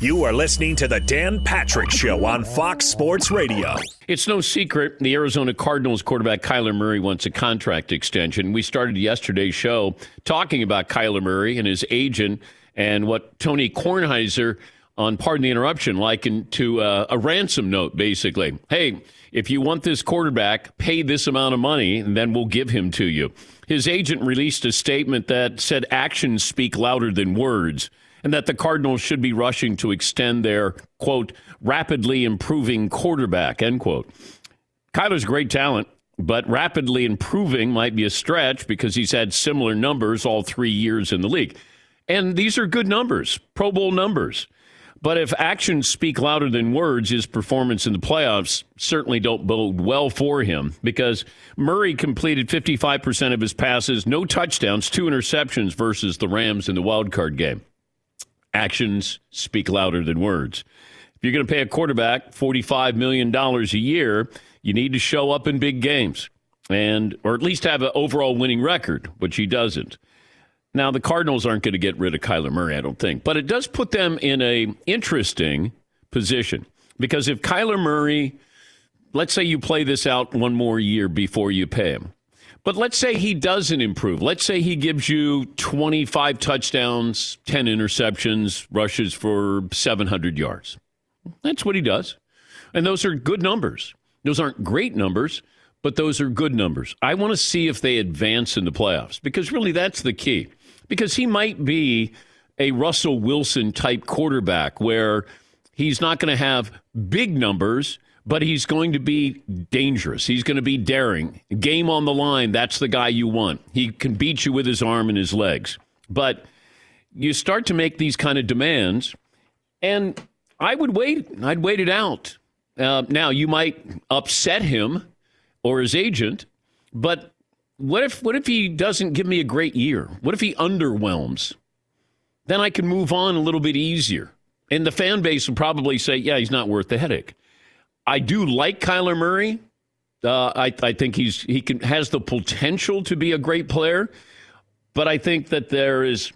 You are listening to the Dan Patrick Show on Fox Sports Radio. It's no secret the Arizona Cardinals quarterback Kyler Murray wants a contract extension. We started yesterday's show talking about Kyler Murray and his agent and what Tony Kornheiser on Pardon the Interruption likened to uh, a ransom note, basically. Hey, if you want this quarterback, pay this amount of money, and then we'll give him to you. His agent released a statement that said actions speak louder than words and that the Cardinals should be rushing to extend their, quote, rapidly improving quarterback, end quote. Kyler's great talent, but rapidly improving might be a stretch because he's had similar numbers all three years in the league. And these are good numbers, Pro Bowl numbers. But if actions speak louder than words, his performance in the playoffs certainly don't bode well for him because Murray completed 55% of his passes, no touchdowns, two interceptions versus the Rams in the wild card game actions speak louder than words. If you're going to pay a quarterback $45 million a year, you need to show up in big games and or at least have an overall winning record, which he doesn't. Now the Cardinals aren't going to get rid of Kyler Murray, I don't think, but it does put them in a interesting position because if Kyler Murray, let's say you play this out one more year before you pay him, but let's say he doesn't improve. Let's say he gives you 25 touchdowns, 10 interceptions, rushes for 700 yards. That's what he does. And those are good numbers. Those aren't great numbers, but those are good numbers. I want to see if they advance in the playoffs because really that's the key. Because he might be a Russell Wilson type quarterback where he's not going to have big numbers but he's going to be dangerous. He's going to be daring. Game on the line, that's the guy you want. He can beat you with his arm and his legs. But you start to make these kind of demands, and I would wait. I'd wait it out. Uh, now, you might upset him or his agent, but what if what if he doesn't give me a great year? What if he underwhelms? Then I can move on a little bit easier. And the fan base will probably say, yeah, he's not worth the headache. I do like Kyler Murray. Uh, I, I think he's he can has the potential to be a great player, but I think that there is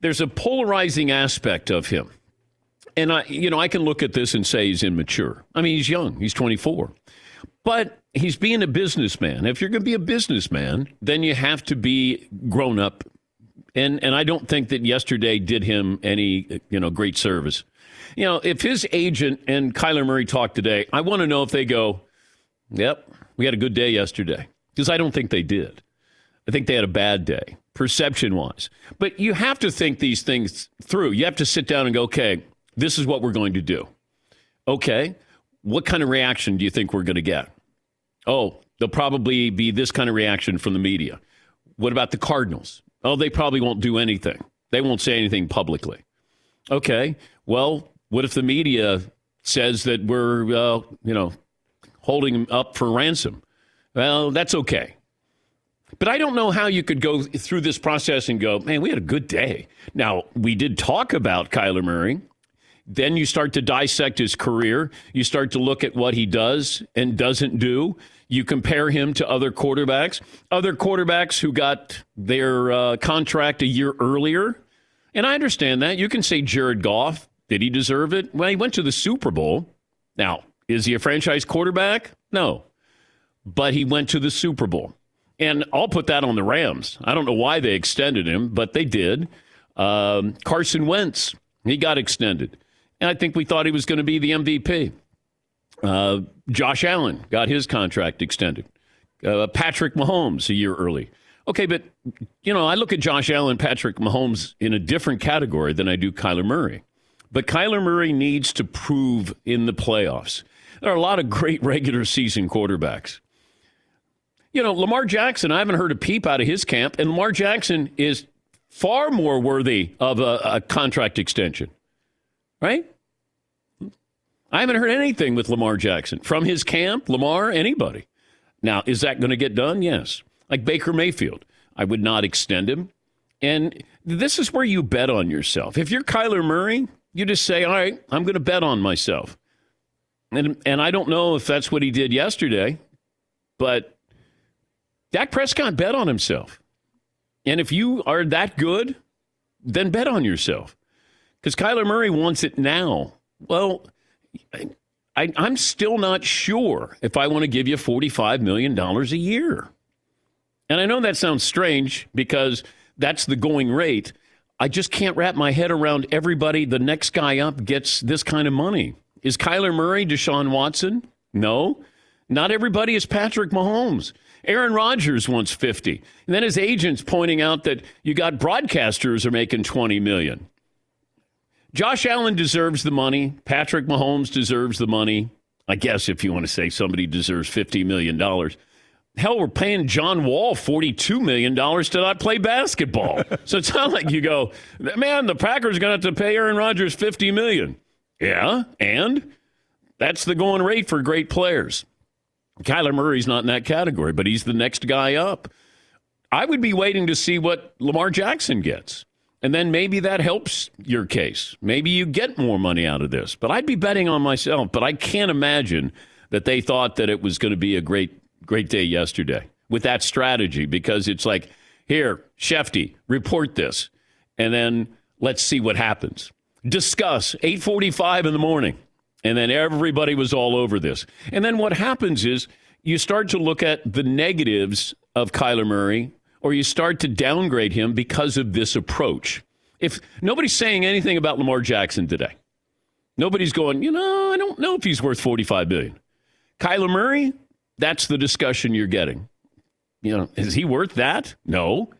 there's a polarizing aspect of him, and I you know I can look at this and say he's immature. I mean he's young, he's 24, but he's being a businessman. If you're going to be a businessman, then you have to be grown up, and and I don't think that yesterday did him any you know great service. You know, if his agent and Kyler Murray talk today, I want to know if they go, yep, we had a good day yesterday. Because I don't think they did. I think they had a bad day, perception wise. But you have to think these things through. You have to sit down and go, okay, this is what we're going to do. Okay, what kind of reaction do you think we're going to get? Oh, there'll probably be this kind of reaction from the media. What about the Cardinals? Oh, they probably won't do anything. They won't say anything publicly. Okay, well, what if the media says that we're, uh, you know, holding him up for ransom? Well, that's okay. But I don't know how you could go through this process and go, man, we had a good day. Now, we did talk about Kyler Murray. Then you start to dissect his career. You start to look at what he does and doesn't do. You compare him to other quarterbacks, other quarterbacks who got their uh, contract a year earlier. And I understand that. You can say Jared Goff, did he deserve it? Well, he went to the Super Bowl. Now, is he a franchise quarterback? No. But he went to the Super Bowl. And I'll put that on the Rams. I don't know why they extended him, but they did. Um, Carson Wentz, he got extended. And I think we thought he was going to be the MVP. Uh, Josh Allen got his contract extended. Uh, Patrick Mahomes a year early. Okay, but, you know, I look at Josh Allen, Patrick Mahomes in a different category than I do Kyler Murray. But Kyler Murray needs to prove in the playoffs. There are a lot of great regular season quarterbacks. You know, Lamar Jackson, I haven't heard a peep out of his camp, and Lamar Jackson is far more worthy of a, a contract extension, right? I haven't heard anything with Lamar Jackson from his camp, Lamar, anybody. Now, is that going to get done? Yes. Like Baker Mayfield, I would not extend him. And this is where you bet on yourself. If you're Kyler Murray, you just say, all right, I'm going to bet on myself. And, and I don't know if that's what he did yesterday, but Dak Prescott bet on himself. And if you are that good, then bet on yourself. because Kyler Murray wants it now. Well, I, am still not sure if I want to give you $45 million a year. And I know that sounds strange because that's the going rate. I just can't wrap my head around everybody. The next guy up gets this kind of money. Is Kyler Murray Deshaun Watson? No. Not everybody is Patrick Mahomes. Aaron Rodgers wants 50. And then his agent's pointing out that you got broadcasters are making 20 million. Josh Allen deserves the money. Patrick Mahomes deserves the money. I guess if you want to say somebody deserves $50 million. Hell, we're paying John Wall $42 million to not play basketball. so it's not like you go, man, the Packers are going to have to pay Aaron Rodgers $50 million. Yeah, and that's the going rate for great players. Kyler Murray's not in that category, but he's the next guy up. I would be waiting to see what Lamar Jackson gets. And then maybe that helps your case. Maybe you get more money out of this. But I'd be betting on myself. But I can't imagine that they thought that it was going to be a great, great day yesterday with that strategy because it's like, here, Schefty, report this. And then let's see what happens. Discuss 845 in the morning. And then everybody was all over this. And then what happens is you start to look at the negatives of Kyler Murray or you start to downgrade him because of this approach. If nobody's saying anything about Lamar Jackson today, nobody's going, you know, I don't know if he's worth 45 billion. Kyler Murray, that's the discussion you're getting. You know, is he worth that? No.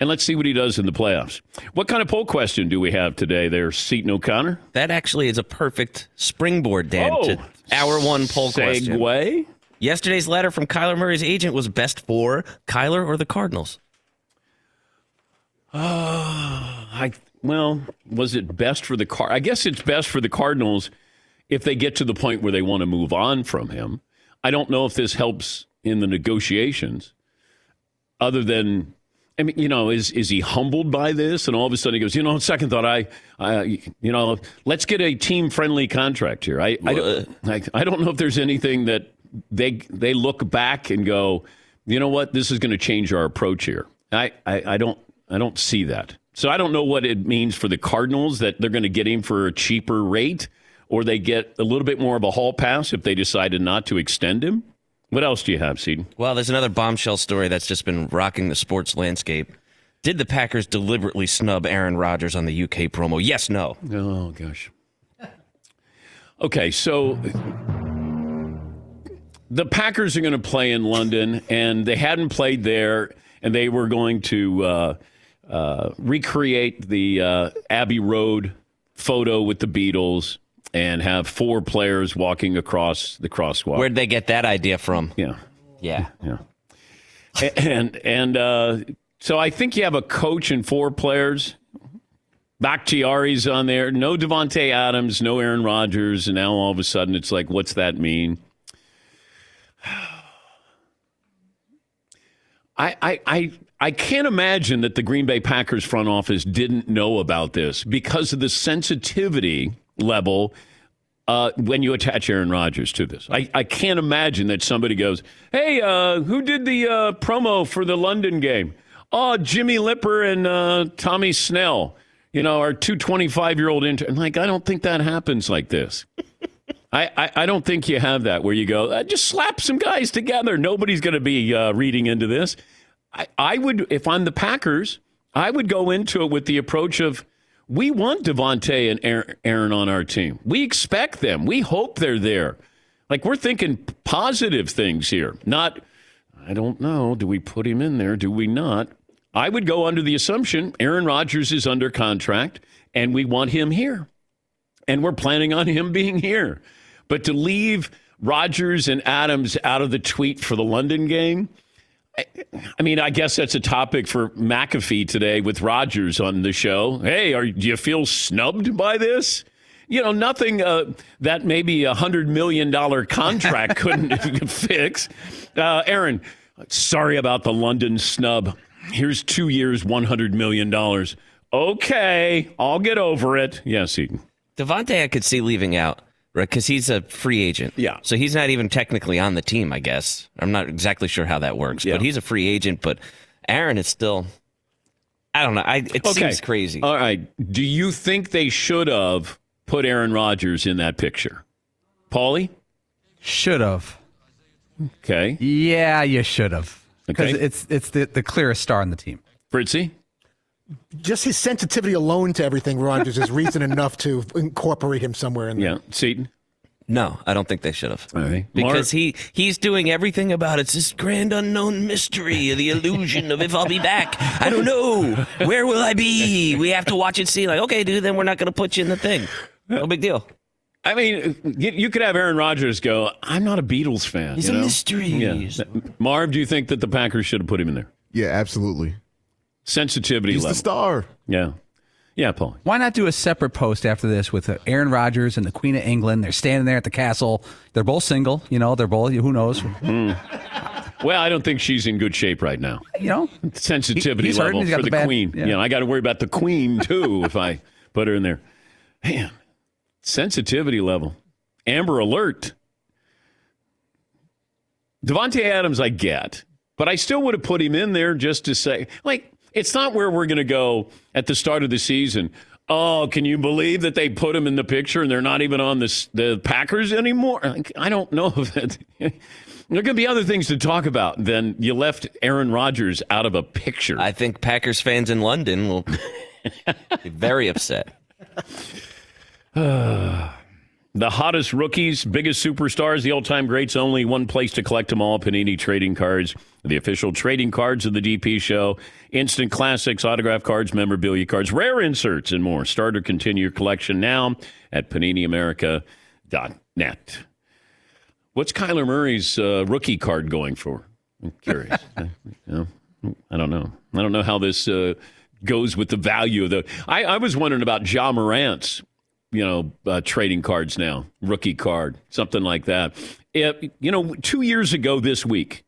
And let's see what he does in the playoffs. What kind of poll question do we have today there, Seton O'Connor? That actually is a perfect springboard, Dan, oh, to hour one poll segue. question. Segue? Yesterday's letter from Kyler Murray's agent was best for Kyler or the Cardinals? Uh, I well, was it best for the Car? I guess it's best for the Cardinals if they get to the point where they want to move on from him. I don't know if this helps in the negotiations, other than I mean, you know, is is he humbled by this? And all of a sudden he goes, you know, second thought, I, I you know, let's get a team friendly contract here. I, I, don't, I, I don't know if there's anything that they they look back and go, you know what, this is going to change our approach here. I, I, I don't I don't see that. So I don't know what it means for the Cardinals that they're going to get him for a cheaper rate, or they get a little bit more of a hall pass if they decided not to extend him. What else do you have, Seed? Well, there's another bombshell story that's just been rocking the sports landscape. Did the Packers deliberately snub Aaron Rodgers on the UK promo? Yes, no. Oh gosh. Okay, so the Packers are going to play in London, and they hadn't played there, and they were going to uh, uh, recreate the uh, Abbey Road photo with the Beatles and have four players walking across the crosswalk. Where'd they get that idea from? Yeah, yeah, yeah. and and uh, so I think you have a coach and four players. Bakhtiari's on there. No Davante Adams, no Aaron Rodgers, and now all of a sudden it's like, what's that mean? I, I, I, I can't imagine that the Green Bay Packers front office didn't know about this because of the sensitivity level uh, when you attach Aaron Rodgers to this. I, I can't imagine that somebody goes, hey, uh, who did the uh, promo for the London game? Oh, Jimmy Lipper and uh, Tommy Snell, you know, our two 25 year old intern. Like, I don't think that happens like this. I, I, I, don't think you have that where you go, uh, just slap some guys together. Nobody's going to be uh, reading into this. I, I would, if I'm the Packers, I would go into it with the approach of, we want Davante and Aaron on our team. We expect them. We hope they're there. Like we're thinking positive things here. Not, I don't know. Do we put him in there? Do we not? I would go under the assumption Aaron Rodgers is under contract and we want him here. And we're planning on him being here. But to leave Rodgers and Adams out of the tweet for the London game, I mean, I guess that's a topic for McAfee today with Rodgers on the show. Hey, are, do you feel snubbed by this? You know, nothing uh, that maybe a $100 million contract couldn't fix. Uh, Aaron, sorry about the London snub. Here's two years, $100 million. Okay, I'll get over it. Yes, Eden. Davante, I could see leaving out right? Because he's a free agent. Yeah. So he's not even technically on the team, I guess. I'm not exactly sure how that works, yeah. but he's a free agent. But Aaron is still. I don't know. I, it Okay. seems crazy. All right. Do you think they should have put Aaron Rodgers in that picture? Paulie? Should have. Okay. Yeah, you should have. Because Okay. it's it's the, the clearest star on the team. Fritzy? Just his sensitivity alone to everything, Rodgers, is reason enough to incorporate him somewhere in there. Yeah. Seton? no, I don't think they should have. All right. Because he he's doing everything about it's this grand unknown mystery, the illusion of if I'll be back. I don't know. Where will I be? We have to watch and see. Like, okay, dude, then we're not going to put you in the thing. No big deal. I mean, you, you could have Aaron Rodgers go, I'm not a Beatles fan. He's you a know? mystery. Yeah. Marv, do you think that the Packers should have put him in there? Yeah, absolutely. Sensitivity level. He's the star. Yeah. Yeah, Paul. Why not do a separate post after this with uh, Aaron Rodgers and the Queen of England? They're standing there at the castle. They're both single. You know, they're both. Who knows? Well, I don't think she's in good shape right now. You know, Sensitivity He- level for the the, bad- queen. yeah. You know, I got to worry about the queen too if I put her in there. Man, sensitivity level. Amber alert. Davante Adams, I get, but I still would have put him in there just to say, like, it's not where we're going to go at the start of the season. Oh, can you believe that they put him in the picture and they're not even on the the Packers anymore? Like, I don't know if it. There are going to be other things to talk about than you left Aaron Rodgers out of a picture. I think Packers fans in London will be very upset. The hottest rookies, biggest superstars, the all time greats, only one place to collect them all Panini Trading Cards, the official trading cards of the DP show, instant classics, autograph cards, memorabilia cards, rare inserts, and more. Start or continue your collection now at PaniniAmerica.net. What's Kyler Murray's uh, rookie card going for? I'm curious. I, you know, I don't know. I don't know how this uh, goes with the value of the. I, I was wondering about Ja Morant's you know, uh, trading cards now, rookie card, something like that. If, you know, two years ago this week,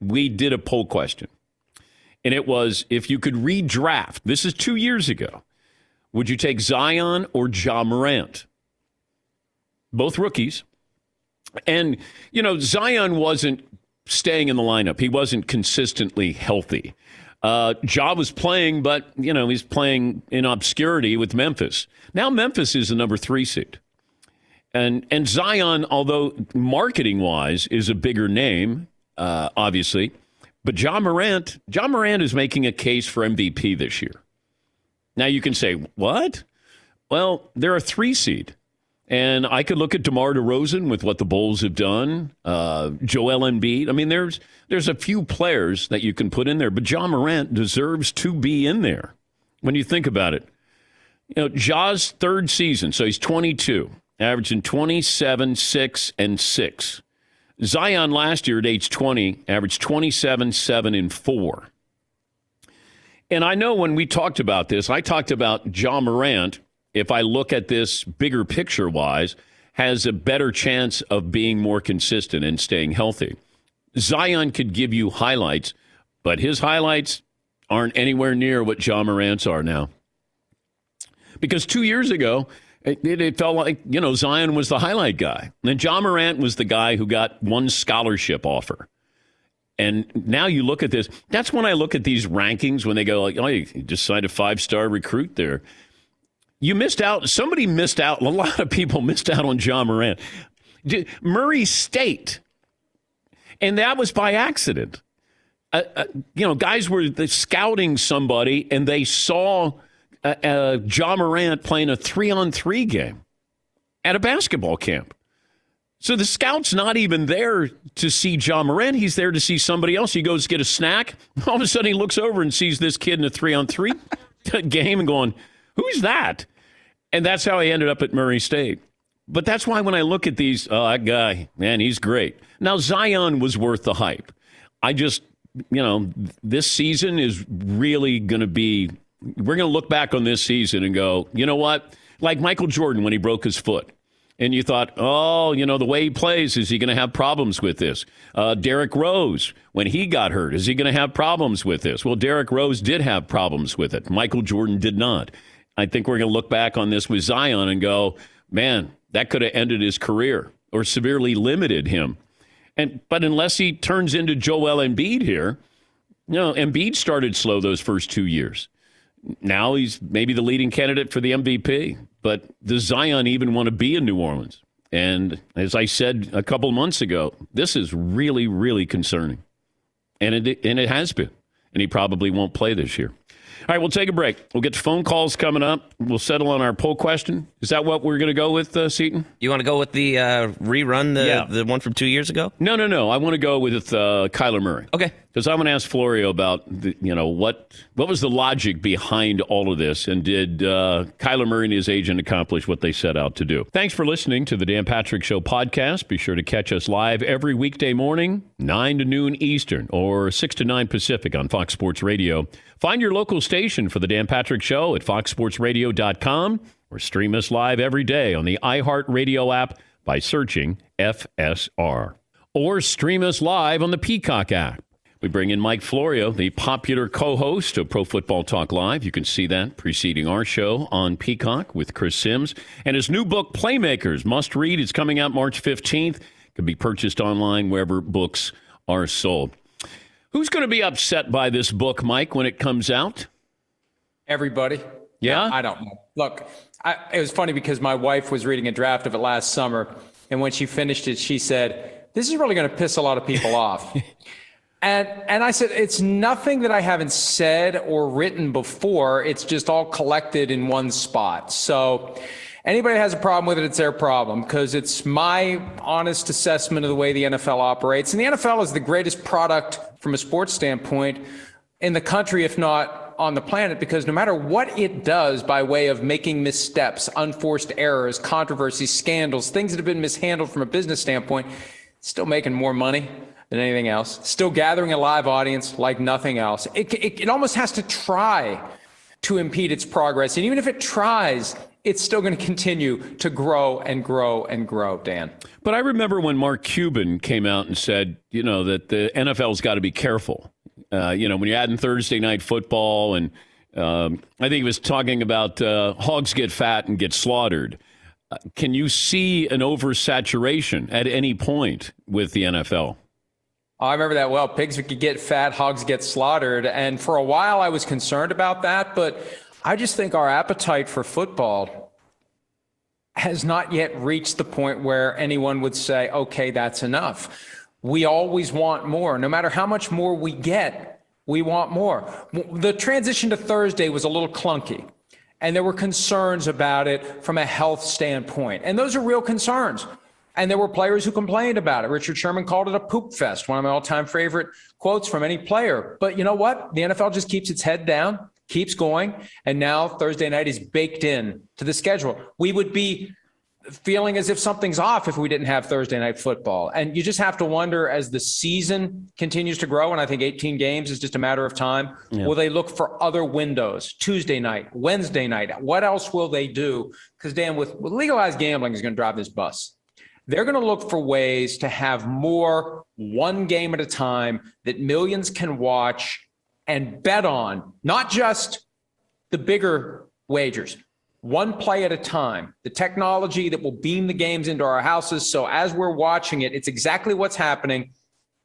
we did a poll question, and it was if you could redraft, this is two years ago, would you take Zion or Ja Morant? Both rookies. And, you know, Zion wasn't staying in the lineup, he wasn't consistently healthy. Uh, Ja was playing, but you know he's playing in obscurity with Memphis. Now Memphis is the number three seed, and and Zion, although marketing wise is a bigger name, uh, obviously, but Ja Morant, Ja Morant is making a case for MVP this year. Now you can say what? Well, they're a three seed. And I could look at DeMar DeRozan with what the Bulls have done, uh, Joel Embiid. I mean, there's there's a few players that you can put in there, but Ja Morant deserves to be in there when you think about it. You know, Ja's third season, so he's 22, averaging 27, 6, and 6. Zion last year at age 20 averaged 27, 7, and 4. And I know when we talked about this, I talked about Ja Morant if I look at this bigger picture wise, has a better chance of being more consistent and staying healthy. Zion could give you highlights, but his highlights aren't anywhere near what Ja Morant's are now. Because two years ago, it, it, felt like, you know, Zion was the highlight guy. And Ja Morant was the guy who got one scholarship offer. And now you look at this. That's when I look at these rankings when they go like, oh, you just signed a five star recruit there. You missed out. Somebody missed out. A lot of people missed out on Ja Morant. Murray State, and that was by accident. Uh, uh, you know, guys were scouting somebody, and they saw uh, uh, Ja Morant playing a three-on-three game at a basketball camp. So the scout's not even there to see Ja Morant. He's there to see somebody else. He goes get a snack. All of a sudden, he looks over and sees this kid in a three-on-three game, and going Who's that? And that's how I ended up at Murray State. But that's why when I look at these, oh, that guy, man, he's great. Now, Zion was worth the hype. I just, you know, this season is really going to be, we're going to look back on this season and go, you know what? Like Michael Jordan when he broke his foot. And you thought, oh, you know, the way he plays, is he going to have problems with this? Uh, Derrick Rose, when he got hurt, is he going to have problems with this? Well, Derrick Rose did have problems with it. Michael Jordan did not. I think we're going to look back on this with Zion and go, man, that could have ended his career or severely limited him. And but unless he turns into Joel Embiid here, you know, Embiid started slow those first two years. Now he's maybe the leading candidate for the MVP. But does Zion even want to be in New Orleans? And as I said a couple months ago, this is really, really concerning. And it, and it has been. And he probably won't play this year. All right, we'll take a break. We'll get phone calls coming up. We'll settle on our poll question. Is that what we're going to go with, uh, Seton? You want to go with the uh, rerun, the Yeah. the one from two years ago? No, no, no. I want to go with uh, Kyler Murray. Okay. Because I'm going to ask Florio about, the, you know, what what was the logic behind all of this, and did uh, Kyler Murray and his agent accomplish what they set out to do? Thanks for listening to the Dan Patrick Show podcast. Be sure to catch us live every weekday morning, nine to noon Eastern, or six to nine Pacific on Fox Sports Radio. Find your local station for the Dan Patrick Show at foxsportsradio.com, or stream us live every day on the iHeartRadio app by searching FSR or stream us live on the Peacock app. We bring in Mike Florio, the popular co host of Pro Football Talk Live. You can see that preceding our show on Peacock with Chris Sims. And his new book, Playmakers, must read. It's coming out March 15th. It Can be purchased online wherever books are sold. Who's going to be upset by this book, Mike, when it comes out? Everybody. Yeah? I don't know. Look, I, it was funny because my wife was reading a draft of it last summer, and when she finished it, she said, "This is really going to piss a lot of people off." And and I said, "It's nothing that I haven't said or written before. It's just all collected in one spot." So. Anybody that has a problem with it, it's their problem because it's my honest assessment of the way the NFL operates. And the NFL is the greatest product from a sports standpoint in the country, if not on the planet, because no matter what it does by way of making missteps, unforced errors, controversies, scandals, things that have been mishandled from a business standpoint, still making more money than anything else, still gathering a live audience like nothing else. It, it, it almost has to try to impede its progress. And even if it tries, it's still going to continue to grow and grow and grow, Dan. But I remember when Mark Cuban came out and said, you know, that the NFL's got to be careful. Uh, you know, when you're adding Thursday night football, and um, I think he was talking about uh, hogs get fat and get slaughtered. Uh, can you see an oversaturation at any point with the NFL? I remember that well. Pigs could get fat, hogs get slaughtered. And for a while, I was concerned about that. But I just think our appetite for football has not yet reached the point where anyone would say, okay, that's enough. We always want more. No matter how much more we get, we want more. The transition to Thursday was a little clunky. And there were concerns about it from a health standpoint. And those are real concerns. And there were players who complained about it. Richard Sherman called it a poop fest, one of my all time favorite quotes from any player. But you know what? The NFL just keeps its head down, keeps going. And now Thursday night is baked in to the schedule. We would be feeling as if something's off if we didn't have Thursday night football. And you just have to wonder as the season continues to grow, and I think 18 games is just a matter of time, will they look for other windows? Tuesday night, Wednesday night, what else will they do? Because Dan, with, with legalized gambling is going to drive this bus. They're going to look for ways to have more one game at a time that millions can watch and bet on, not just the bigger wagers, one play at a time. The technology that will beam the games into our houses. So as we're watching it, it's exactly what's happening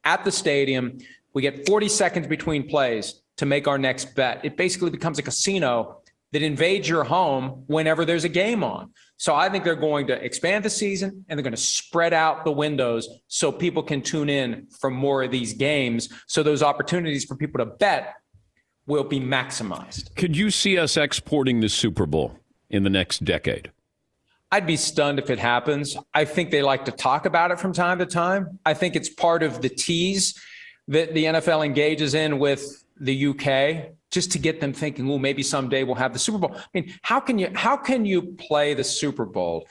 at the stadium. We get 40 seconds between plays to make our next bet. It basically becomes a casino that invades your home whenever there's a game on. So I think they're going to expand the season and they're going to spread out the windows so people can tune in for more of these games. So those opportunities for people to bet will be maximized. Could you see us exporting the Super Bowl in the next decade? I'd be stunned if it happens. I think they like to talk about it from time to time. I think it's part of the tease that the NFL engages in with the UK just to get them thinking, "Oh, maybe someday we'll have the Super Bowl." I mean, how can you how can you play the Super Bowl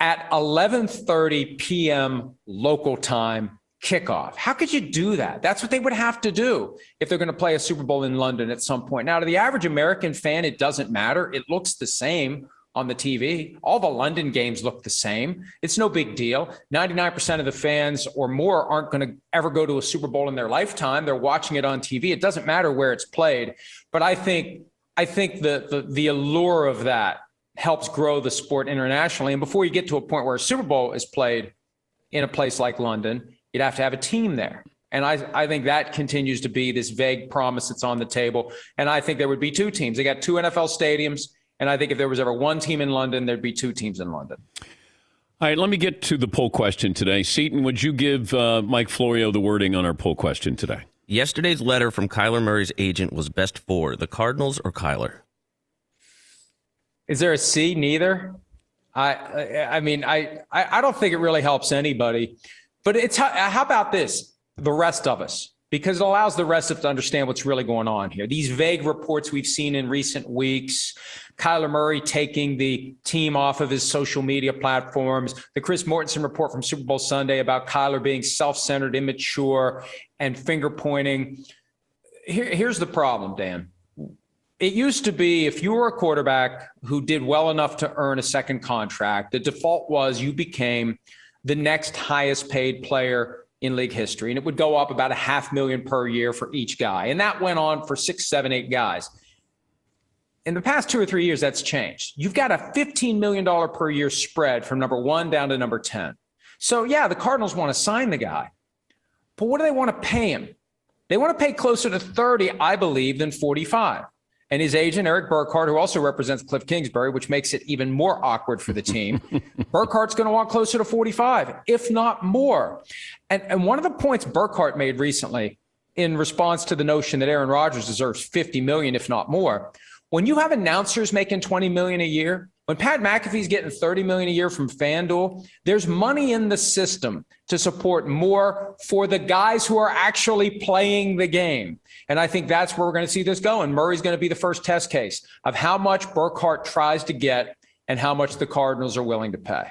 at 11:30 p.m. local time kickoff? How could you do that? That's what they would have to do if they're going to play a Super Bowl in London at some point. Now, to the average American fan, it doesn't matter. It looks the same on the TV. All the London games look the same. It's no big deal. 99% of the fans or more aren't going to ever go to a Super Bowl in their lifetime. They're watching it on TV. It doesn't matter where it's played. But I think I think the the, the allure of that helps grow the sport internationally. And before you get to a point where a Super Bowl is played in a place like London, you'd have to have a team there. And I, I think that continues to be this vague promise that's on the table. And I think there would be two teams. They got two NFL stadiums. And I think if there was ever one team in London, there'd be two teams in London. All right, let me get to the poll question today. Seton, would you give uh, Mike Florio the wording on our poll question today? Yesterday's letter from Kyler Murray's agent was best for the Cardinals or Kyler. Is there a C? Neither. I, I, I mean, I, I don't think it really helps anybody. But it's how, how about this? The rest of us, because it allows the rest of us to understand what's really going on here. These vague reports we've seen in recent weeks, Kyler Murray taking the team off of his social media platforms, the Chris Mortensen report from Super Bowl Sunday about Kyler being self-centered, immature, and finger pointing. Here, here's the problem, Dan. It used to be if you were a quarterback who did well enough to earn a second contract, the default was you became the next highest paid player in league history. And it would go up about a half million per year for each guy. And that went on for six, seven, eight guys. In the past two or three years, that's changed. You've got a $15 million per year spread from number one down to number 10. So, yeah, the Cardinals want to sign the guy, but what do they want to pay him? They want to pay closer to 30, I believe, than 45 and his agent Erik Burkhardt, who also represents Cliff Kingsbury, which makes it even more awkward for the team. Burkhardt's going to want closer to 45, if not more. And, and one of the points Burkhardt made recently in response to the notion that Aaron Rodgers deserves 50 million, if not more, when you have announcers making 20 million a year, when Pat McAfee's getting 30 million a year from FanDuel, there's money in the system to support more for the guys who are actually playing the game. And I think that's where we're going to see this go. And Murray's going to be the first test case of how much Burkhardt tries to get and how much the Cardinals are willing to pay.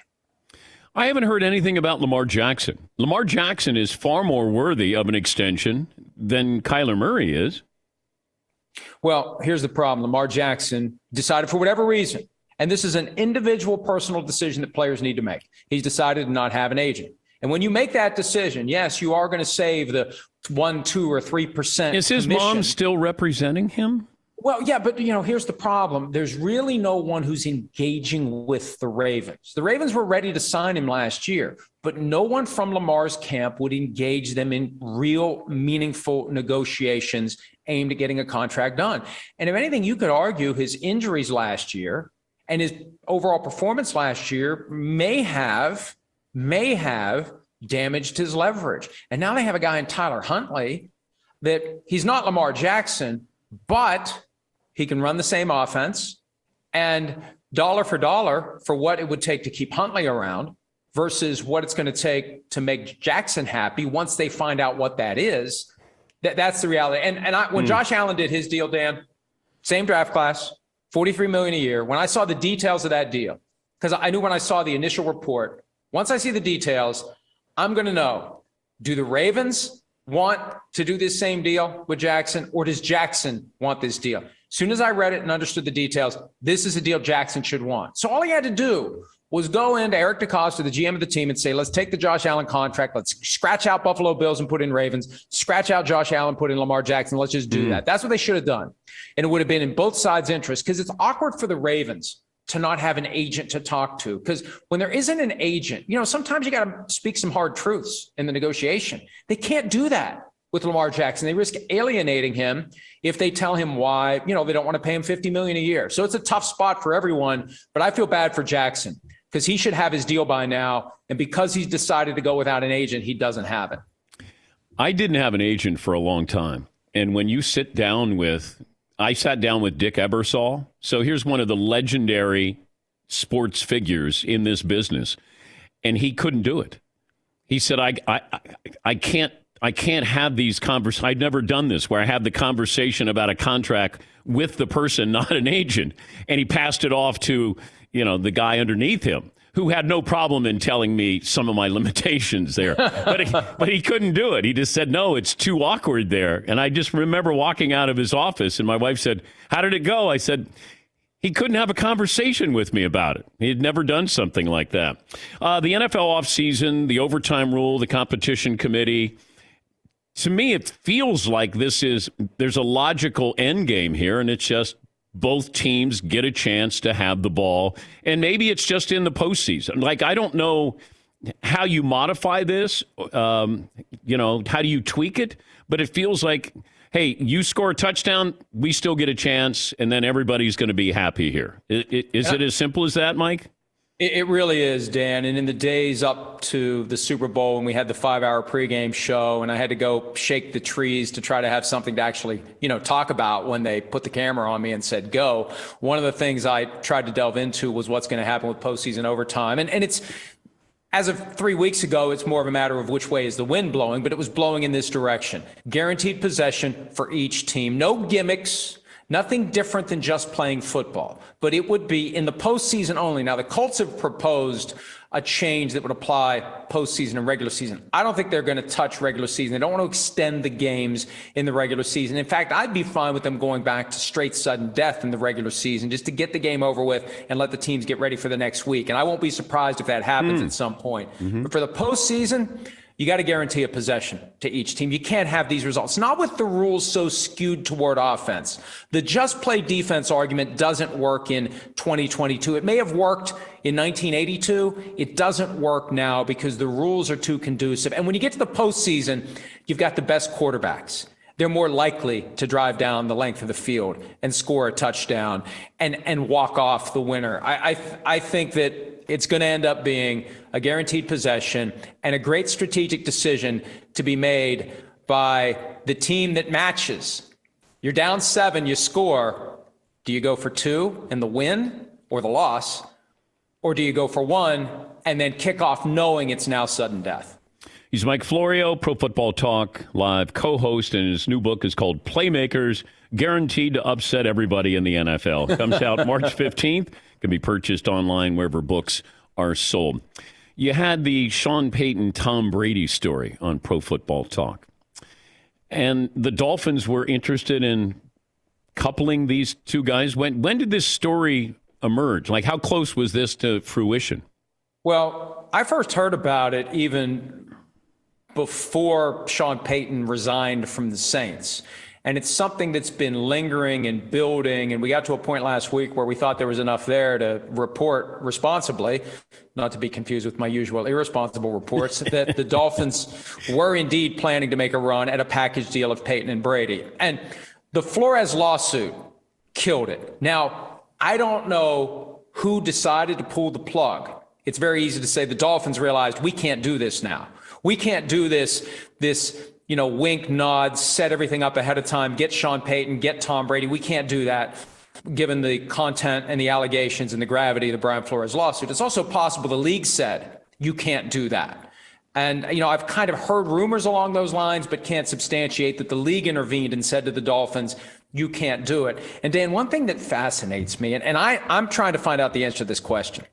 I haven't heard anything about Lamar Jackson. Lamar Jackson is far more worthy of an extension than Kyler Murray is. Well, here's the problem Lamar Jackson decided for whatever reason, and this is an individual personal decision that players need to make. He's decided to not have an agent. And when you make that decision, yes, you are going to save the one, two, or three percent. Is his commission. mom still representing him? Well, yeah, but you know, here's the problem. There's really no one who's engaging with the Ravens. The Ravens were ready to sign him last year, but no one from Lamar's camp would engage them in real, meaningful negotiations aimed at getting a contract done. And if anything, you could argue his injuries last year and his overall performance last year may have may have damaged his leverage. And now they have a guy in Tyler Huntley that he's not Lamar Jackson, but he can run the same offense and dollar for dollar for what it would take to keep Huntley around versus what it's going to take to make Jackson happy once they find out what that is. That, that's the reality. And, and I, when mm. Josh Allen did his deal, Dan, same draft class, 43 million a year. When I saw the details of that deal, because I knew when I saw the initial report, once I see the details, I'm going to know do the Ravens want to do this same deal with Jackson, or does Jackson want this deal? As soon as I read it and understood the details, this is a deal Jackson should want. So all he had to do was go into Eric DeCosta, the GM of the team, and say, let's take the Josh Allen contract. Let's scratch out Buffalo Bills and put in Ravens, scratch out Josh Allen, put in Lamar Jackson. Let's just do mm. that. That's what they should have done. And it would have been in both sides' interest because it's awkward for the Ravens to not have an agent to talk to. Because when there isn't an agent, you know, sometimes you got to speak some hard truths in the negotiation. They can't do that with Lamar Jackson. They risk alienating him if they tell him why, you know, they don't want to pay him 50 million a year. So it's a tough spot for everyone, but I feel bad for Jackson because he should have his deal by now and because he's decided to go without an agent, he doesn't have it. I didn't have an agent for a long time. And when you sit down with I sat down with Dick Ebersol. So here's one of the legendary sports figures in this business, and he couldn't do it. He said, "I, I, I can't." I can't have these conversations. I've never done this where I have the conversation about a contract with the person, not an agent. And he passed it off to, you know, the guy underneath him who had no problem in telling me some of my limitations there. but, he, but he couldn't do it. He just said, no, it's too awkward there. And I just remember walking out of his office, and my wife said, How did it go? I said, he couldn't have a conversation with me about it. He had never done something like that. Uh, the NFL offseason, the overtime rule, the competition committee. To me, it feels like this is there's a logical end game here, and it's just both teams get a chance to have the ball. And maybe it's just in the postseason. Like, I don't know how you modify this. Um, you know, how do you tweak it? But it feels like, hey, you score a touchdown, we still get a chance, and then everybody's going to be happy here. Is it as simple as that, Mike? It really is, Dan. And in the days up to the Super Bowl, when we had the five-hour pregame show, and I had to go shake the trees to try to have something to actually, you know, talk about when they put the camera on me and said go. One of the things I tried to delve into was what's going to happen with postseason overtime, and and it's as of three weeks ago, it's more of a matter of which way is the wind blowing, but it was blowing in this direction. Guaranteed possession for each team. No gimmicks, Nothing different than just playing football, but it would be in the postseason only. Now, the Colts have proposed a change that would apply postseason and regular season. I don't think they're going to touch regular season. They don't want to extend the games in the regular season. In fact, I'd be fine with them going back to straight sudden death in the regular season just to get the game over with and let the teams get ready for the next week. And I won't be surprised if that happens mm. at some point. Mm-hmm. But for the postseason, you got to guarantee a possession to each team. You can't have these results. Not with the rules so skewed toward offense. The just play defense argument doesn't work in 2022. It may have worked in 1982. It doesn't work now because the rules are too conducive. And when you get to the postseason, you've got the best quarterbacks they're more likely to drive down the length of the field and score a touchdown and, and walk off the winner. I, I, I think that it's going to end up being a guaranteed possession and a great strategic decision to be made by the team that matches. You're down seven, you score. Do you go for two and the win or the loss? Or do you go for one and then kick off knowing it's now sudden death? He's Mike Florio, Pro Football Talk live co host, and his new book is called Playmakers Guaranteed to Upset Everybody in the NFL. Comes out March 15th can be purchased online wherever books are sold. You had the Sean Payton Tom Brady story on Pro Football Talk. And the Dolphins were interested in coupling these two guys. When when did this story emerge? Like how close was this to fruition? Well, I first heard about it even before Sean Payton resigned from the Saints. And it's something that's been lingering and building. And we got to a point last week where we thought there was enough there to report responsibly, not to be confused with my usual irresponsible reports, that the Dolphins were indeed planning to make a run at a package deal of Payton and Brady. And the Flores lawsuit killed it. Now, I don't know who decided to pull the plug. It's very easy to say the Dolphins realized we can't do this now. We can't do this, this you know, wink, nod, set everything up ahead of time, get Sean Payton, get Tom Brady. We can't do that given the content and the allegations and the gravity of the Brian Flores lawsuit. It's also possible the league said you can't do that. And, you know, I've kind of heard rumors along those lines, but can't substantiate that the league intervened and said to the Dolphins, you can't do it. And Dan, one thing that fascinates me, and, and I, I'm trying to find out the answer to this question.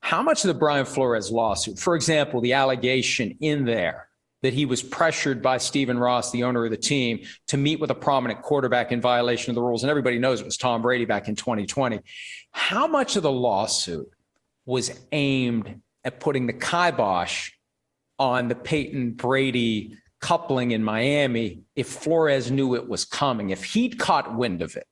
How much of the Brian Flores lawsuit, for example, the allegation in there that he was pressured by Stephen Ross, the owner of the team, to meet with a prominent quarterback in violation of the rules. And everybody knows it was Tom Brady back in 2020. How much of the lawsuit was aimed at putting the kibosh on the Payton Brady coupling in Miami if Flores knew it was coming? If he'd caught wind of it,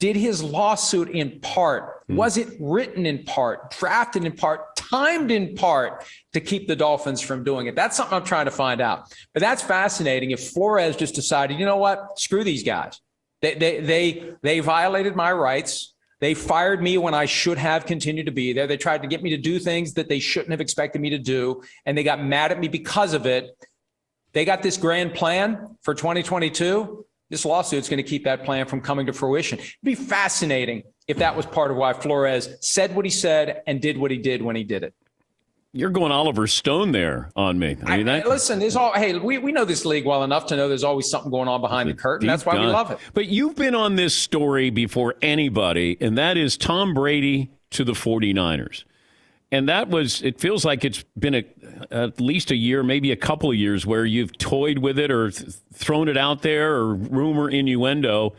did his lawsuit in part, mm. was it written in part, drafted in part, timed in part to keep the Dolphins from doing it? That's something I'm trying to find out. But that's fascinating. If Flores just decided, you know what, screw these guys. They, they, they, they violated my rights. They fired me when I should have continued to be there. They tried to get me to do things that they shouldn't have expected me to do. And they got mad at me because of it. They got this grand plan for 2022 this lawsuit is going to keep that plan from coming to fruition. It'd be fascinating if that was part of why Flores said what he said and did what he did when he did it. You're going Oliver Stone there on me. I mean, I, listen, there's all. Hey, we, we know this league well enough to know there's always something going on behind the curtain. That's why we love it. But you've been on this story before anybody, and that is Tom Brady to the 49ers and that was it feels like it's been a, at least a year maybe a couple of years where you've toyed with it or th- thrown it out there or rumor innuendo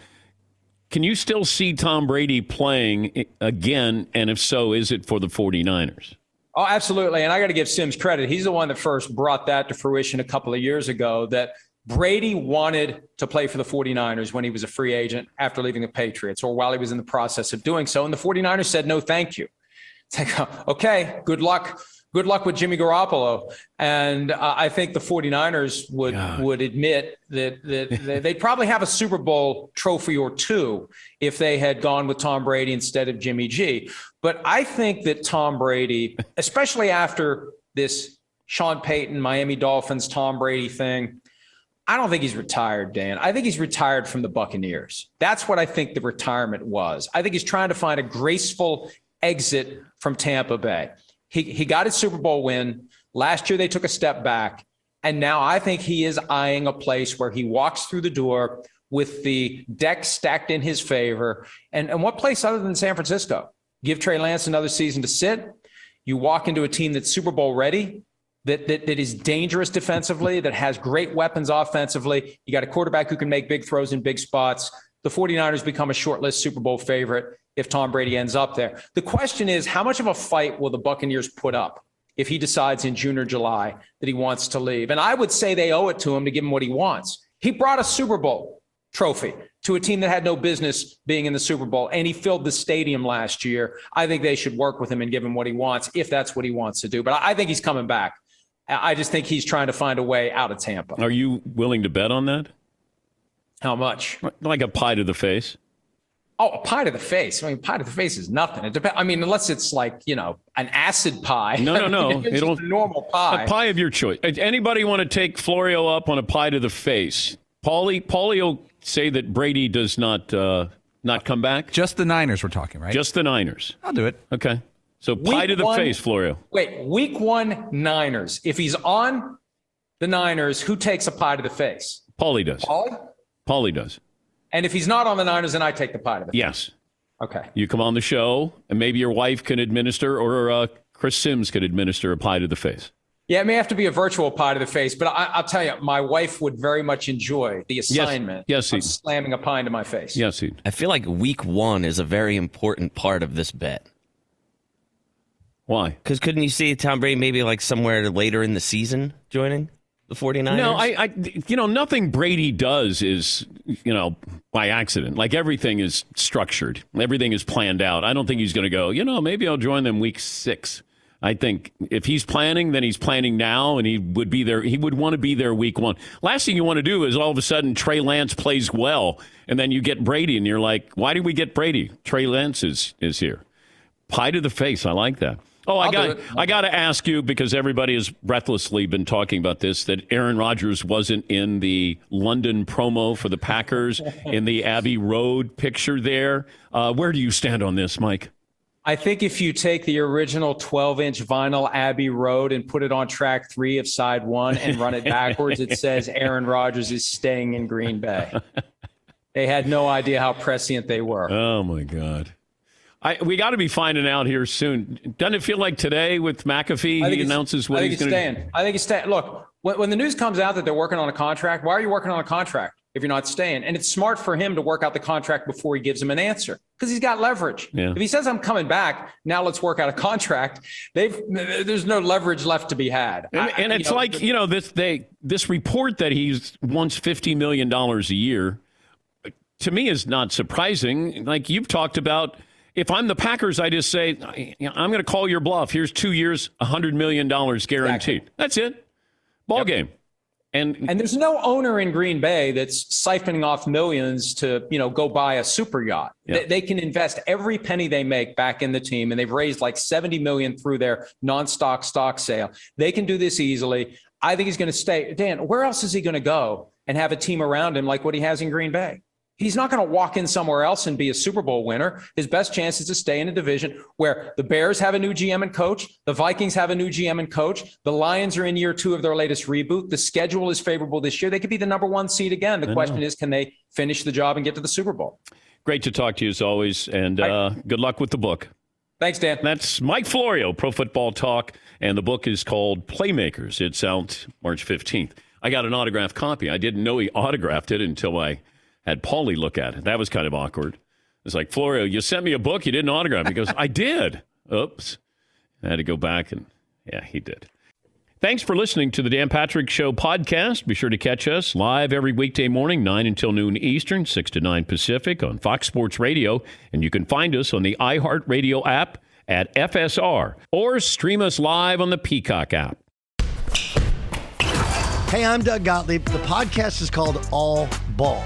can you still see tom brady playing again? And if so is it for the 49ers? Oh absolutely. And i got to give Sims credit. He's the one that first brought that to fruition a couple of years ago that Brady wanted to play for the 49ers when he was a free agent after leaving the Patriots or while he was in the process of doing so. And the 49ers said, no, thank you. It's like, okay, good luck good luck with Jimmy Garoppolo. And uh, I think the 49ers would would admit that, that they'd probably have a Super Bowl trophy or two if they had gone with Tom Brady instead of Jimmy G. But I think that Tom Brady, especially after this Sean Payton, Miami Dolphins, Tom Brady thing, I don't think he's retired, Dan. I think he's retired from the Buccaneers. That's what I think the retirement was. I think he's trying to find a graceful exit from Tampa Bay. He, he got his Super Bowl win. Last year, they took a step back. And now I think he is eyeing a place where he walks through the door with the deck stacked in his favor. And, and what place other than San Francisco? Give Trey Lance another season to sit. You walk into a team that's Super Bowl ready, that, that, that is dangerous defensively, that has great weapons offensively. You got a quarterback who can make big throws in big spots. The 49ers become a shortlist Super Bowl favorite if Tom Brady ends up there. The question is, how much of a fight will the Buccaneers put up if he decides in June or July that he wants to leave? And I would say they owe it to him to give him what he wants. He brought a Super Bowl trophy to a team that had no business being in the Super Bowl, and he filled the stadium last year. I think they should work with him and give him what he wants if that's what he wants to do. But I think he's coming back. I just think he's trying to find a way out of Tampa. Are you willing to bet on that? How much? Like a pie to the face? Oh, a pie to the face. I mean, pie to the face is nothing. It depends. I mean, unless it's like you know an acid pie. No, no, no. it's It'll- a normal pie. A pie of your choice. Anybody want to take Florio up on a pie to the face? Paulie, Paulie will say that Brady does not uh, not come back. Just the Niners we're talking, right? Just the Niners. I'll do it. Okay. So pie Week to the one- face, Florio. Wait, week one Niners. If he's on the Niners, who takes a pie to the face? Paulie does. Paulie. Paulie does. And if he's not on the Niners, then I take the pie to the face. Yes. Okay. You come on the show, and maybe your wife can administer, or uh, Chris Simms could administer a pie to the face. Yeah, it may have to be a virtual pie to the face, but I, I'll tell you, my wife would very much enjoy the assignment Yes, of he- slamming a pie into my face. Yes, he. I feel like week one is a very important part of this bet. Why? Because couldn't you see Tom Brady maybe like somewhere later in the season joining the 49ers? No, I, I, you know, nothing Brady does is, you know, by accident. Like everything is structured, everything is planned out. I don't think he's going to go. You know, maybe I'll join them week six. I think if he's planning, then he's planning now, and he would be there. He would want to be there week one. Last thing you want to do is all of a sudden Trey Lance plays well, and then you get Brady, and you're like, why did we get Brady? Trey Lance is is here. Pie to the face. I like that. Oh, I I'll got I got to ask you because everybody has breathlessly been talking about this that Aaron Rodgers wasn't in the London promo for the Packers in the Abbey Road picture there. Uh, where do you stand on this, Mike? I think if you take the original 12 inch vinyl Abbey Road and put it on track three of side one and run it backwards, it says Aaron Rodgers is staying in Green Bay. They had no idea how prescient they were. Oh my God. I, we got to be finding out here soon. Doesn't it feel like today with McAfee? He announces what he's going to staying. I think he's staying. Look, when, when the news comes out that they're working on a contract, why are you working on a contract if you're not staying? And it's smart for him to work out the contract before he gives him an answer because he's got leverage. Yeah. If he says I'm coming back, now let's work out a contract. They've there's no leverage left to be had. And, I- and it's know, like you know this they this report that he wants fifty million dollars a year. To me, is not surprising. Like you've talked about, if I'm the Packers, I just say I'm going to call your bluff. Here's two years, hundred million dollars guaranteed. That's it. Ball game. And And there's no owner in Green Bay that's siphoning off millions to, you know, go buy a super yacht. Yeah. They, they can invest every penny they make back in the team, and they've raised like 70 million through their non-stock stock sale. They can do this easily. I think he's going to stay. Dan, where else is he going to go and have a team around him like what he has in Green Bay? He's not going to walk in somewhere else and be a Super Bowl winner. His best chance is to stay in a division where the Bears have a new GM and coach, the Vikings have a new GM and coach, the Lions are in year two of their latest reboot. The schedule is favorable this year. They could be the number one seed again. The question is, can they finish the job and get to the Super Bowl? great to talk to you as always. And uh, good luck with the book. Thanks, Dan. That's Mike Florio, Pro Football Talk, and the book is called Playmakers. It's out March 15th. I got an autographed copy. I didn't know he autographed it until I had Paulie look at it. That was kind of awkward. It's like, Florio, you sent me a book, you didn't autograph. He goes, I did. Oops. I had to go back and, yeah, he did. Thanks for listening to the Dan Patrick Show podcast. Be sure to catch us live every weekday morning, 9 until noon Eastern, 6 to 9 Pacific on Fox Sports Radio. And you can find us on the iHeartRadio app at FSR or stream us live on the Peacock app. Hey, I'm Doug Gottlieb. The podcast is called All Ball.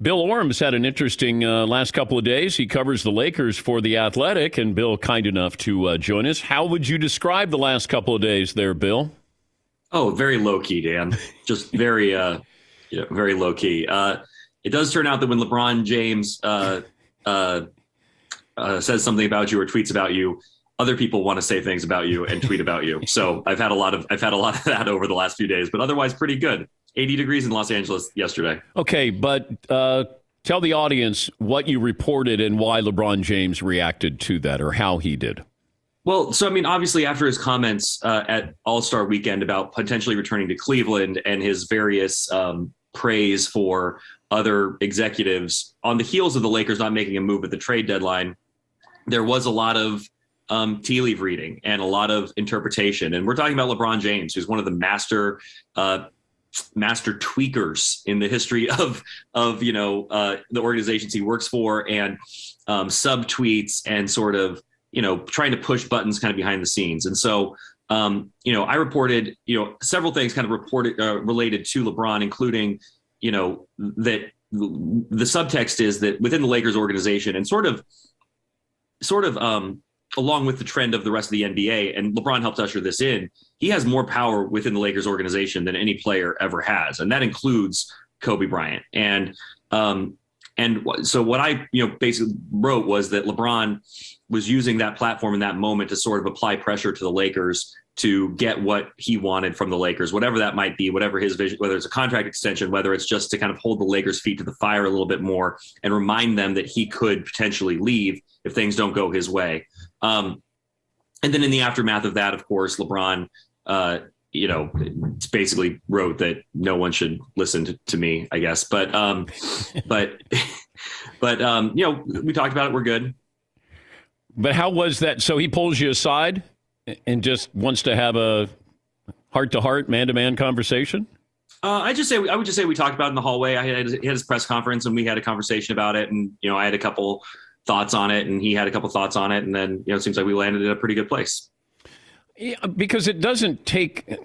Bill Oram had an interesting uh, last couple of days. He covers the Lakers for The Athletic, and Bill, kind enough to uh, join us. How would you describe the last couple of days there, Bill? Oh, very low key, Dan. Just very, uh, very low key. Uh, it does turn out that when LeBron James uh, uh, uh, says something about you or tweets about you, other people want to say things about you and tweet about you. So I've had a lot of I've had a lot of that over the last few days, but otherwise pretty good. 80 degrees in Los Angeles yesterday. Okay, but uh, tell the audience what you reported and why LeBron James reacted to that or how he did. Well, so I mean, obviously, after his comments uh, at All Star Weekend about potentially returning to Cleveland and his various um, praise for other executives on the heels of the Lakers not making a move at the trade deadline, there was a lot of um, tea leaf reading and a lot of interpretation. And we're talking about LeBron James, who's one of the master uh, master tweakers in the history of of you know uh, the organizations he works for and um, sub tweets and sort of you know trying to push buttons kind of behind the scenes. And so um, you know i reported you know several things kind of reported uh, related to lebron including you know that the subtext is that within the lakers organization and sort of sort of um, along with the trend of the rest of the NBA, and LeBron helped usher this in, he has more power within the Lakers organization than any player ever has, and that includes Kobe Bryant. And um, and so what I you know basically wrote was that LeBron was using that platform in that moment to sort of apply pressure to the Lakers to get what he wanted from the Lakers, whatever that might be, whatever his vision, whether it's a contract extension, whether it's just to kind of hold the Lakers' feet to the fire a little bit more and remind them that he could potentially leave if things don't go his way. Um, and then in the aftermath of that, of course, LeBron, uh, you know, basically wrote that no one should listen to, to me, I guess. But, um, but, but, um, you know, we talked about it. We're good. But how was that? So he pulls you aside and just wants to have a heart to heart, man to man conversation? Uh, I just say I would just say we talked about it in the hallway. I had, had his press conference and we had a conversation about it, and you know I had a couple thoughts on it, and he had a couple thoughts on it, and then you know it seems like we landed in a pretty good place. Yeah, because it doesn't take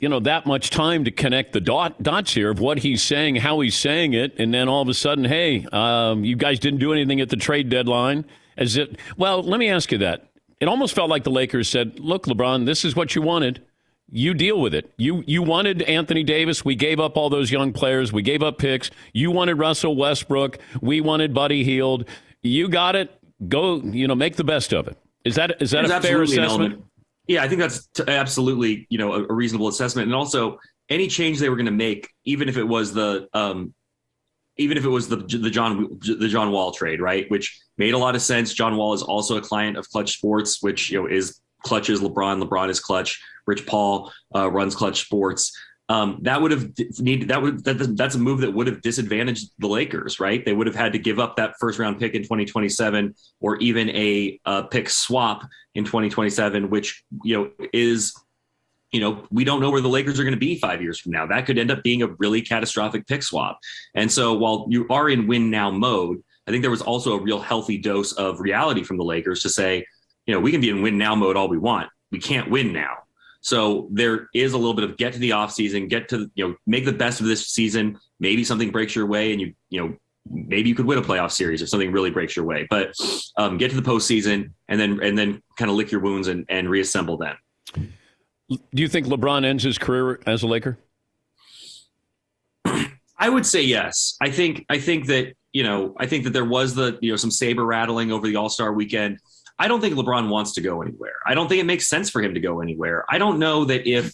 you know that much time to connect the dot, dots here of what he's saying, how he's saying it, and then all of a sudden, hey, um, you guys didn't do anything at the trade deadline. As it well, let me ask you that. It almost felt like the Lakers said, "Look, LeBron, this is what you wanted. You deal with it. You you wanted Anthony Davis. We gave up all those young players. We gave up picks. You wanted Russell Westbrook. We wanted Buddy Hield. You got it. Go. You know, make the best of it. Is that is that There's a fair assessment? Yeah, I think that's absolutely you know a, a, reasonable assessment, and also any change they were going to make, even if it was the um, even if it was the the John the John Wall trade, right, which made a lot of sense. John Wall is also a client of Clutch Sports, which you know is Clutch is LeBron, LeBron is Clutch. Rich Paul uh, runs Clutch Sports. Um, that would have needed that would that, that's a move that would have disadvantaged the Lakers, right? They would have had to give up that first round pick in 2027, or even a, a pick swap in 2027, which you know is you know, we don't know where the Lakers are going to be five years from now. That could end up being a really catastrophic pick swap. And so while you are in win now mode, I think there was also a real healthy dose of reality from the Lakers to say, you know, we can be in win now mode all we want. We can't win now. So there is a little bit of get to the offseason, get to, you know, make the best of this season. Maybe something breaks your way and you, you know, maybe you could win a playoff series if something really breaks your way. But um, get to the postseason and then and then kind of lick your wounds and, and reassemble then. Do you think LeBron ends his career as a Laker? I would say yes. I think I think that you know I think that there was the you know some saber rattling over the All Star weekend. I don't think LeBron wants to go anywhere. I don't think it makes sense for him to go anywhere. I don't know that if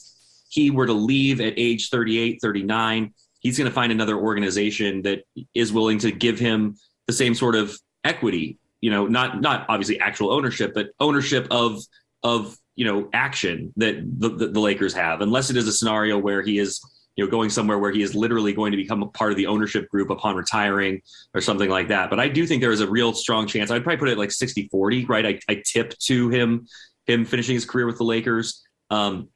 he were to leave at age 38, 39, he's going to find another organization that is willing to give him the same sort of equity, you know, not not obviously actual ownership, but ownership of of you know action that the, the, the Lakers have, unless it is a scenario where he is you know going somewhere where he is literally going to become a part of the ownership group upon retiring or something like that. But I do think there is a real strong chance. I'd probably put it like 60-40, right? I, I tip to him him finishing his career with the Lakers. Um,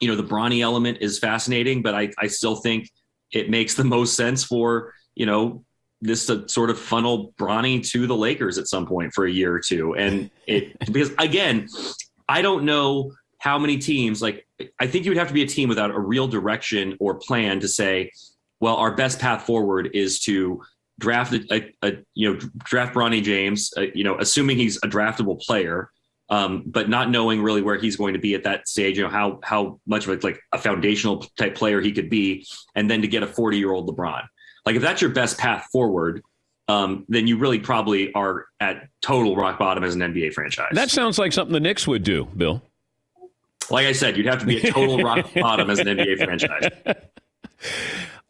you know, the Bronny element is fascinating, but I, I still think it makes the most sense for, you know, this to sort of funnel Bronny to the Lakers at some point for a year or two. And it, because again, I don't know how many teams, like, I think you would have to be a team without a real direction or plan to say, well, our best path forward is to draft a, a, you know, draft Bronny James, uh, you know, assuming he's a draftable player um, but not knowing really where he's going to be at that stage, you know, how how much of a, like a foundational type player he could be, and then to get a 40 year old LeBron. Like if that's your best path forward, um, then you really probably are at total rock bottom as an NBA franchise. That sounds like something the Knicks would do, Bill. Like I said, you'd have to be a total rock bottom as an NBA franchise.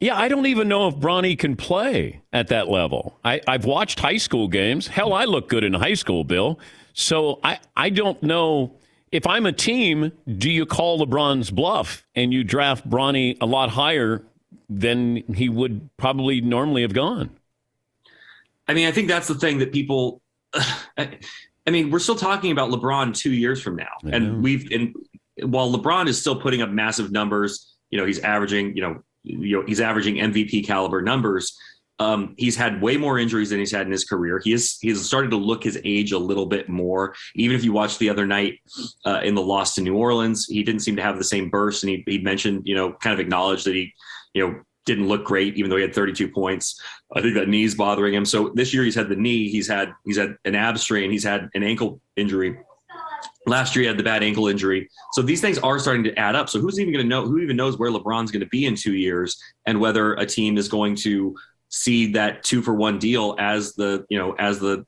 Yeah, I don't even know if Bronny can play at that level. I, I've watched high school games. Hell, I look good in high school, Bill. So I, I don't know. If I'm a team, do you call LeBron's bluff and you draft Bronny a lot higher than he would probably normally have gone? I mean, I think that's the thing that people. I, I mean, we're still talking about LeBron two years from now, and we've and while LeBron is still putting up massive numbers, you know, he's averaging, you know, you know, he's averaging MVP caliber numbers. Um, he's had way more injuries than he's had in his career. He is he's started to look his age a little bit more. Even if you watched the other night uh, in the loss to New Orleans, he didn't seem to have the same burst. And he, he mentioned, you know, kind of acknowledged that he, you know, didn't look great, even though he had 32 points. I think that knee's bothering him. So this year he's had the knee, he's had he's had an ab strain, he's had an ankle injury. Last year he had the bad ankle injury. So these things are starting to add up. So who's even going to know? Who even knows where LeBron's going to be in two years and whether a team is going to see that two for one deal as the you know as the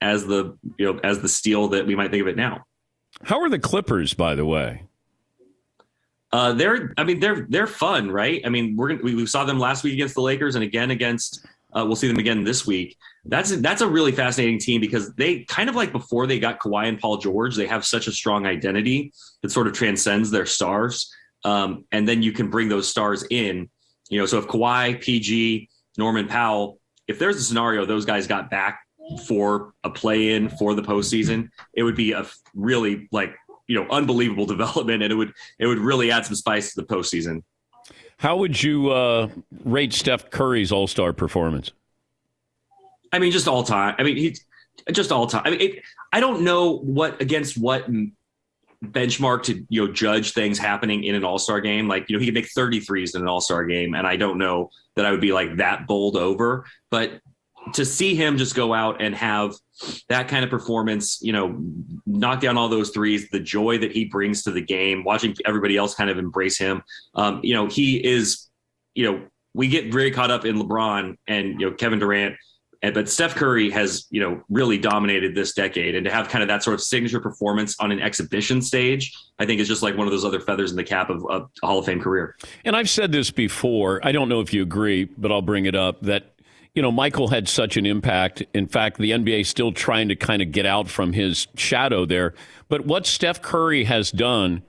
as the you know as the steal that we might think of it now. How are the Clippers, by the way? Uh, they're I mean they're they're fun, right? I mean we're gonna, we, we saw them last week against the Lakers and again against uh, we'll see them again this week. That's that's a really fascinating team because they kind of like before they got Kawhi and Paul George, they have such a strong identity that sort of transcends their stars. Um, and then you can bring those stars in. You know, so if Kawhi, PG, Norman Powell, if there's a scenario those guys got back for a play in for the postseason, it would be a really like you know unbelievable development, and it would it would really add some spice to the postseason. How would you uh, rate Steph Curry's All Star performance? I mean, just all time. I mean, he just all time. I mean, it, I don't know what against what benchmark to you know judge things happening in an all-star game like you know he could make 33s in an all-star game and i don't know that i would be like that bowled over but to see him just go out and have that kind of performance you know knock down all those threes the joy that he brings to the game watching everybody else kind of embrace him um, you know he is you know we get very caught up in lebron and you know kevin durant and, but Steph Curry has, you know, really dominated this decade, and to have kind of that sort of signature performance on an exhibition stage, I think is just like one of those other feathers in the cap of, of a Hall of Fame career. And I've said this before. I don't know if you agree, but I'll bring it up that you know Michael had such an impact. In fact, the NBA is still trying to kind of get out from his shadow there. But what Steph Curry has done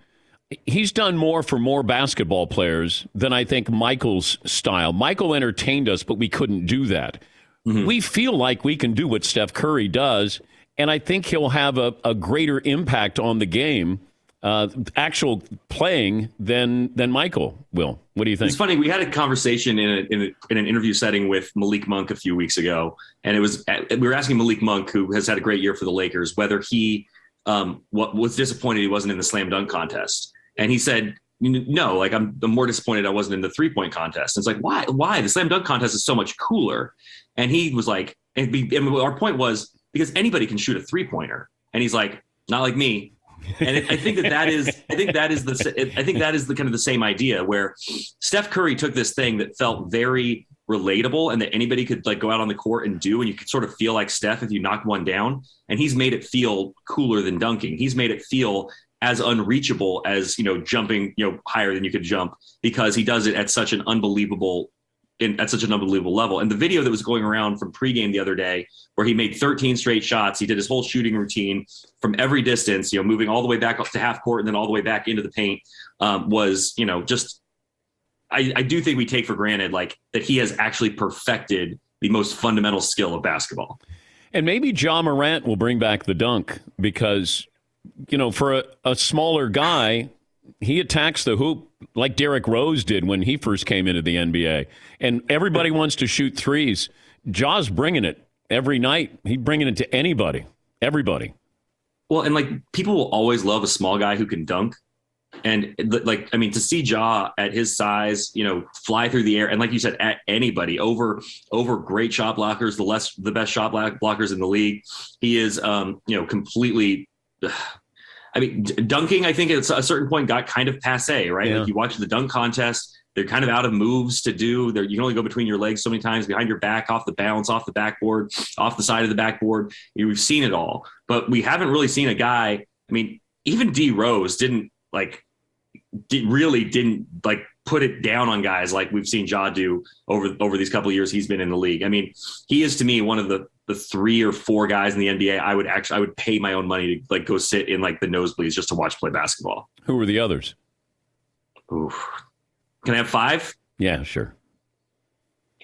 he's done more for more basketball players than I think Michael's style. Michael entertained us, but we couldn't do that. Mm-hmm. We feel like we can do what Steph Curry does, and I think he'll have a, a greater impact on the game, uh, actual playing than than Michael will. What do you think? It's funny. We had a conversation in, a, in, a, in an interview setting with Malik Monk a few weeks ago, and it was we were asking Malik Monk, who has had a great year for the Lakers, whether he um, what was disappointed he wasn't in the slam dunk contest, and he said no, like I'm, I'm, more disappointed I wasn't in the three point contest. And it's like, why? Why? The slam dunk contest is so much cooler. And he was like, and, be, and our point was because anybody can shoot a three pointer. And he's like, not like me. And I think that that is, I think that is the, I think that is the kind of the same idea where Steph Curry took this thing that felt very relatable and that anybody could like go out on the court and do, and you could sort of feel like Steph if you knock one down. And he's made it feel cooler than dunking. He's made it feel as unreachable as you know jumping you know higher than you could jump because he does it at such an unbelievable in, at such an unbelievable level. And the video that was going around from pregame the other day, where he made 13 straight shots, he did his whole shooting routine from every distance, you know, moving all the way back up to half court and then all the way back into the paint, um, was you know just. I, I do think we take for granted like that he has actually perfected the most fundamental skill of basketball. And maybe Ja Morant will bring back the dunk because, you know, for a, a smaller guy, he attacks the hoop like Derrick Rose did when he first came into the NBA. And everybody wants to shoot threes. Ja's bringing it every night. He's bringing it to anybody, everybody. Well, and like people will always love a small guy who can dunk. And like, I mean, to see Ja at his size, you know, fly through the air, and like you said, at anybody over over great shot blockers, the less the best shot blockers in the league, he is, um, you know, completely. I mean, dunking, I think at a certain point got kind of passe, right? Yeah. Like you watch the dunk contest, they're kind of out of moves to do. They're, you can only go between your legs so many times, behind your back, off the bounce, off the backboard, off the side of the backboard. We've seen it all, but we haven't really seen a guy. I mean, even D Rose didn't like, really didn't like put it down on guys like we've seen Ja do over over these couple years he's been in the league. I mean, he is to me one of the the three or four guys in the NBA I would actually I would pay my own money to like go sit in like the nosebleeds just to watch play basketball. Who were the others? Ooh. Can I have five? Yeah, sure.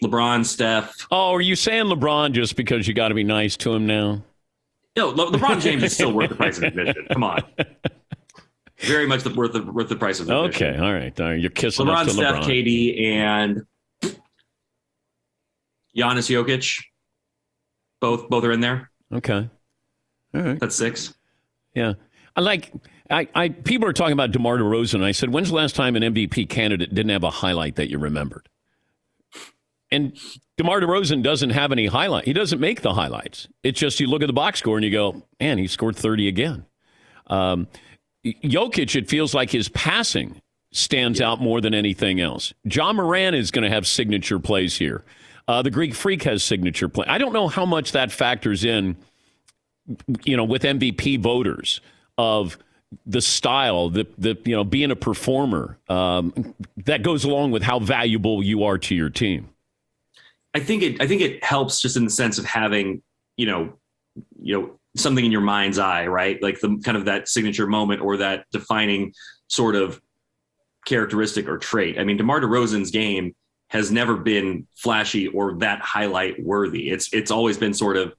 LeBron, Steph. Oh, are you saying LeBron just because you got to be nice to him now? No, Le- LeBron James is still worth the price of admission. Come on. Very much the, worth the worth the price of admission. Okay, all right, all right. You're kissing LeBron, Steph, LeBron. KD, and Giannis Jokic. Both both are in there. Okay. All right. That's six. Yeah. I like I, I people are talking about DeMar DeRozan. I said, when's the last time an MVP candidate didn't have a highlight that you remembered? And DeMar DeRozan doesn't have any highlight. He doesn't make the highlights. It's just you look at the box score and you go, man, he scored 30 again. Um, Jokic, it feels like his passing stands out more than anything else. Ja Morant is going to have signature plays here. Uh, the Greek Freak has signature play. I don't know how much that factors in, you know, with MVP voters of the style, the the you know being a performer. Um, that goes along with how valuable you are to your team. I think it. I think it helps just in the sense of having you know, you know something in your mind's eye, right? Like the kind of that signature moment or that defining sort of characteristic or trait. I mean, DeMar DeRozan's game has never been flashy or that highlight worthy. It's it's always been sort of,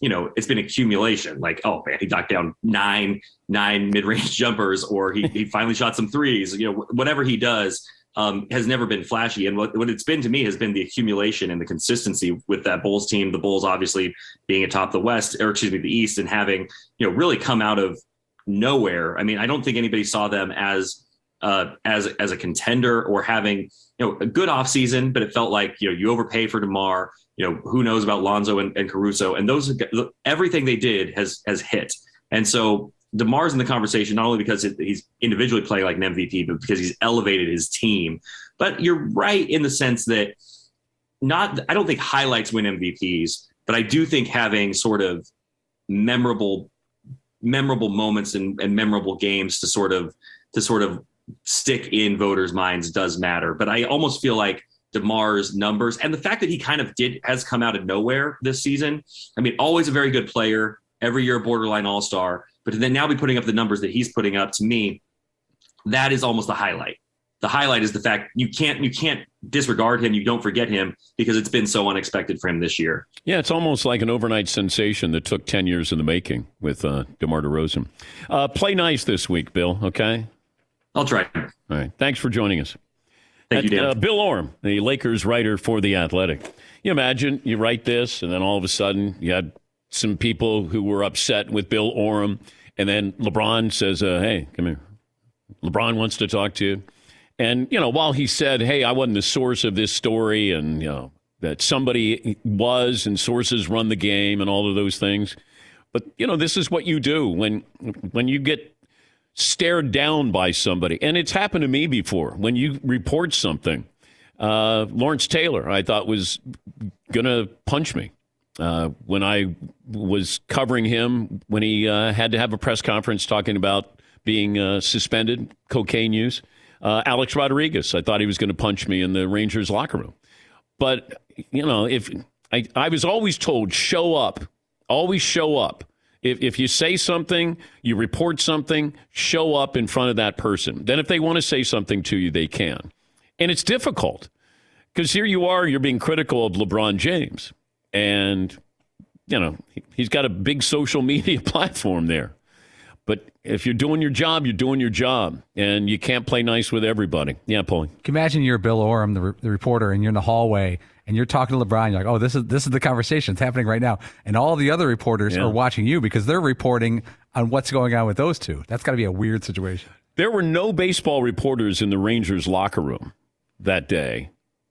you know, it's been accumulation. Like, oh man, he knocked down nine nine mid range jumpers, or he he finally shot some threes. You know, whatever he does. Um, has never been flashy. And what, what it's been to me has been the accumulation and the consistency with that Bulls team. The Bulls obviously being atop the West, or excuse me, the East, and having, you know, really come out of nowhere. I mean, I don't think anybody saw them as uh, as as a contender or having you know a good offseason, but it felt like you know you overpay for Demar. You know who knows about Lonzo and, and Caruso, and those everything they did has has hit. And so Demar's in the conversation not only because he's individually playing like an MVP, but because he's elevated his team. But you're right in the sense that not I don't think highlights win MVPs, but I do think having sort of memorable memorable moments and, and memorable games to sort of to sort of stick in voters' minds does matter. But I almost feel like DeMar's numbers and the fact that he kind of did has come out of nowhere this season. I mean, always a very good player, every year borderline all star, but then now be putting up the numbers that he's putting up to me, that is almost the highlight. The highlight is the fact you can't you can't disregard him, you don't forget him because it's been so unexpected for him this year. Yeah, it's almost like an overnight sensation that took ten years in the making with uh, DeMar DeRozan. Uh, play nice this week, Bill. Okay. I'll try. All right. Thanks for joining us. Thank you, Dan. Uh, Bill Oram, the Lakers writer for The Athletic. You imagine you write this, and then all of a sudden you had some people who were upset with Bill Oram, and then LeBron says, uh, "Hey, come here." LeBron wants to talk to you, and you know, while he said, "Hey, I wasn't the source of this story," and you know that somebody was, and sources run the game, and all of those things, but you know, this is what you do when when you get stared down by somebody. And it's happened to me before. When you report something, uh, Lawrence Taylor, I thought was going to punch me. Uh, when I was covering him, when he uh, had to have a press conference talking about being uh, suspended, cocaine use, uh, Alex Rodriguez, I thought he was going to punch me in the Rangers locker room. But you know, if I, I was always told, show up, always show up. If, if you say something, you report something, show up in front of that person. Then, if they want to say something to you, they can. And it's difficult because here you are, you're being critical of LeBron James. And, you know, he- he's got a big social media platform there. But if you're doing your job, you're doing your job. And you can't play nice with everybody. Yeah, Paulie. Can you imagine you're Bill Oram, the, re- the reporter, and you're in the hallway and you're talking to LeBron. You're like, oh, this is this is the conversation. It's happening right now, and all the other reporters Yeah. are watching you because they're reporting on what's going on with those two. That's got to be a weird situation. There were no baseball reporters in the Rangers locker room that day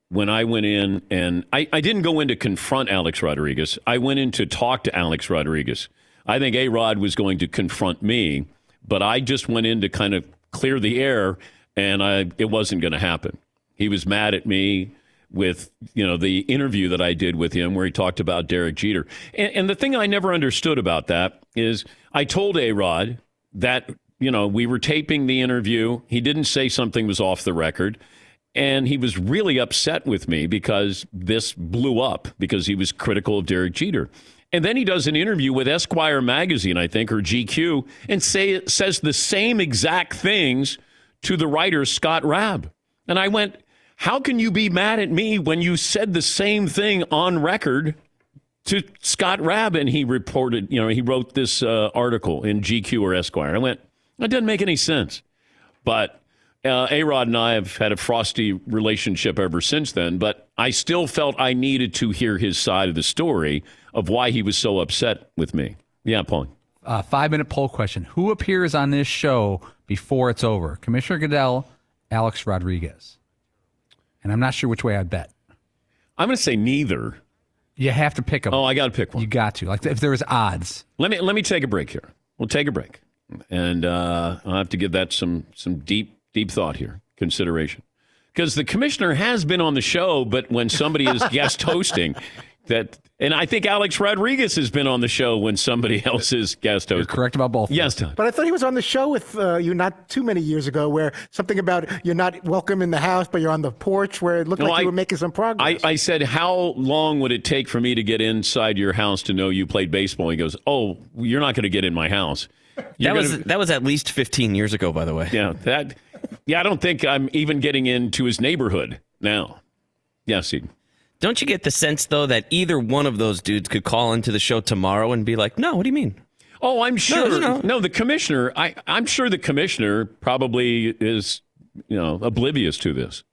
when I went in, and I, I didn't go in to confront Alex Rodriguez. I went in to talk to Alex Rodriguez. I think A Rod was going to confront me, but I just went in to kind of clear the air, and I, it wasn't going to happen. He was mad at me with you know the interview that I did with him where he talked about Derek Jeter. And, and the thing I never understood about that is I told A Rod that you know we were taping the interview. He didn't say something was off the record. And he was really upset with me because this blew up because he was critical of Derek Jeter. And then he does an interview with Esquire magazine, I think, or GQ, and say, says the same exact things to the writer Scott Raab. And I went, How can you be mad at me when you said the same thing on record to Scott Raab? And he reported, you know, he wrote this uh, article in GQ or Esquire. I went, That doesn't make any sense. But uh, A Rod and I have had a frosty relationship ever since then, but I still felt I needed to hear his side of the story of why he was so upset with me. Yeah, Paul. Uh, five minute poll question: Who appears on this show before it's over? Commissioner Goodell, Alex Rodriguez, and I'm not sure which way I'd bet. I'm going to say neither. You have to pick them. Oh, I got to pick one. You got to. Like if there was odds. Let me let me take a break here. We'll take a break, and uh, I'll have to give that some some deep deep thought here, consideration, because the commissioner has been on the show, but when somebody is guest hosting, that and I think Alex Rodriguez has been on the show when somebody else is guest You're hosting. correct about both. Yes, Todd. But I thought he was on the show with uh, you not too many years ago, where something about you're not welcome in the house, but you're on the porch, where it looked No, like I- you were making some progress. I, I said, How long would it take for me to get inside your house to know you played baseball? He goes, Oh, you're not going to get in my house. You're That was gonna- that was at least 15 years ago, by the way. yeah, that, yeah, I don't think I'm even getting into his neighborhood now. Yeah, Eden. Don't you get the sense though that either one of those dudes could call into the show tomorrow and be like, "No, what do you mean?" Oh, I'm sure. no, no. the commissioner. I, I'm sure the commissioner probably is, you know, oblivious to this.